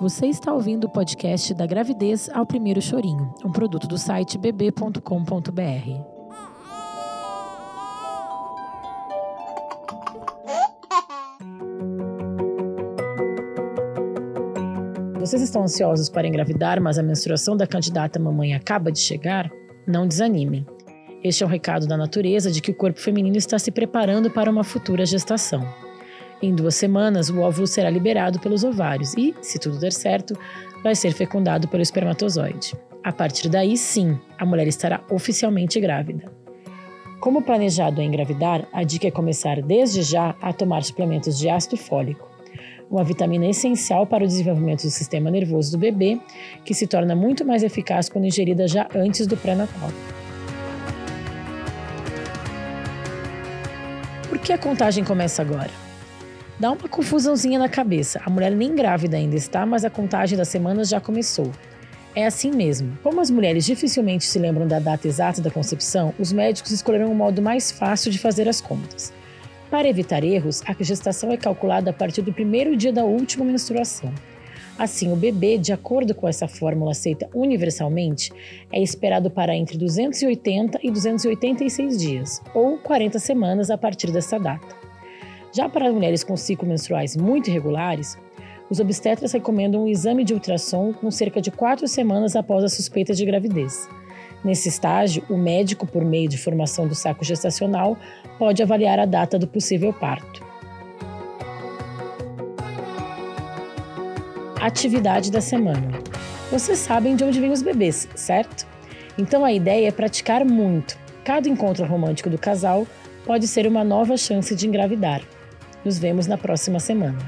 Você está ouvindo o podcast da gravidez ao primeiro chorinho, um produto do site bb.com.br. Vocês estão ansiosos para engravidar, mas a menstruação da candidata mamãe acaba de chegar? Não desanimem. Este é um recado da natureza de que o corpo feminino está se preparando para uma futura gestação. Em duas semanas, o óvulo será liberado pelos ovários e, se tudo der certo, vai ser fecundado pelo espermatozoide. A partir daí, sim, a mulher estará oficialmente grávida. Como planejado é engravidar, a dica é começar desde já a tomar suplementos de ácido fólico, uma vitamina essencial para o desenvolvimento do sistema nervoso do bebê, que se torna muito mais eficaz quando ingerida já antes do pré-natal. Por que a contagem começa agora? Dá uma confusãozinha na cabeça. A mulher nem grávida ainda está, mas a contagem das semanas já começou. É assim mesmo. Como as mulheres dificilmente se lembram da data exata da concepção, os médicos escolheram um modo mais fácil de fazer as contas. Para evitar erros, a gestação é calculada a partir do primeiro dia da última menstruação. Assim, o bebê, de acordo com essa fórmula aceita universalmente, é esperado para entre 280 e 286 dias, ou 40 semanas a partir dessa data. Já para mulheres com ciclos menstruais muito irregulares, os obstetras recomendam um exame de ultrassom com cerca de quatro semanas após a suspeita de gravidez. Nesse estágio, o médico, por meio de formação do saco gestacional, pode avaliar a data do possível parto. Atividade da semana. Vocês sabem de onde vêm os bebês, certo? Então a ideia é praticar muito. Cada encontro romântico do casal pode ser uma nova chance de engravidar. Nos vemos na próxima semana.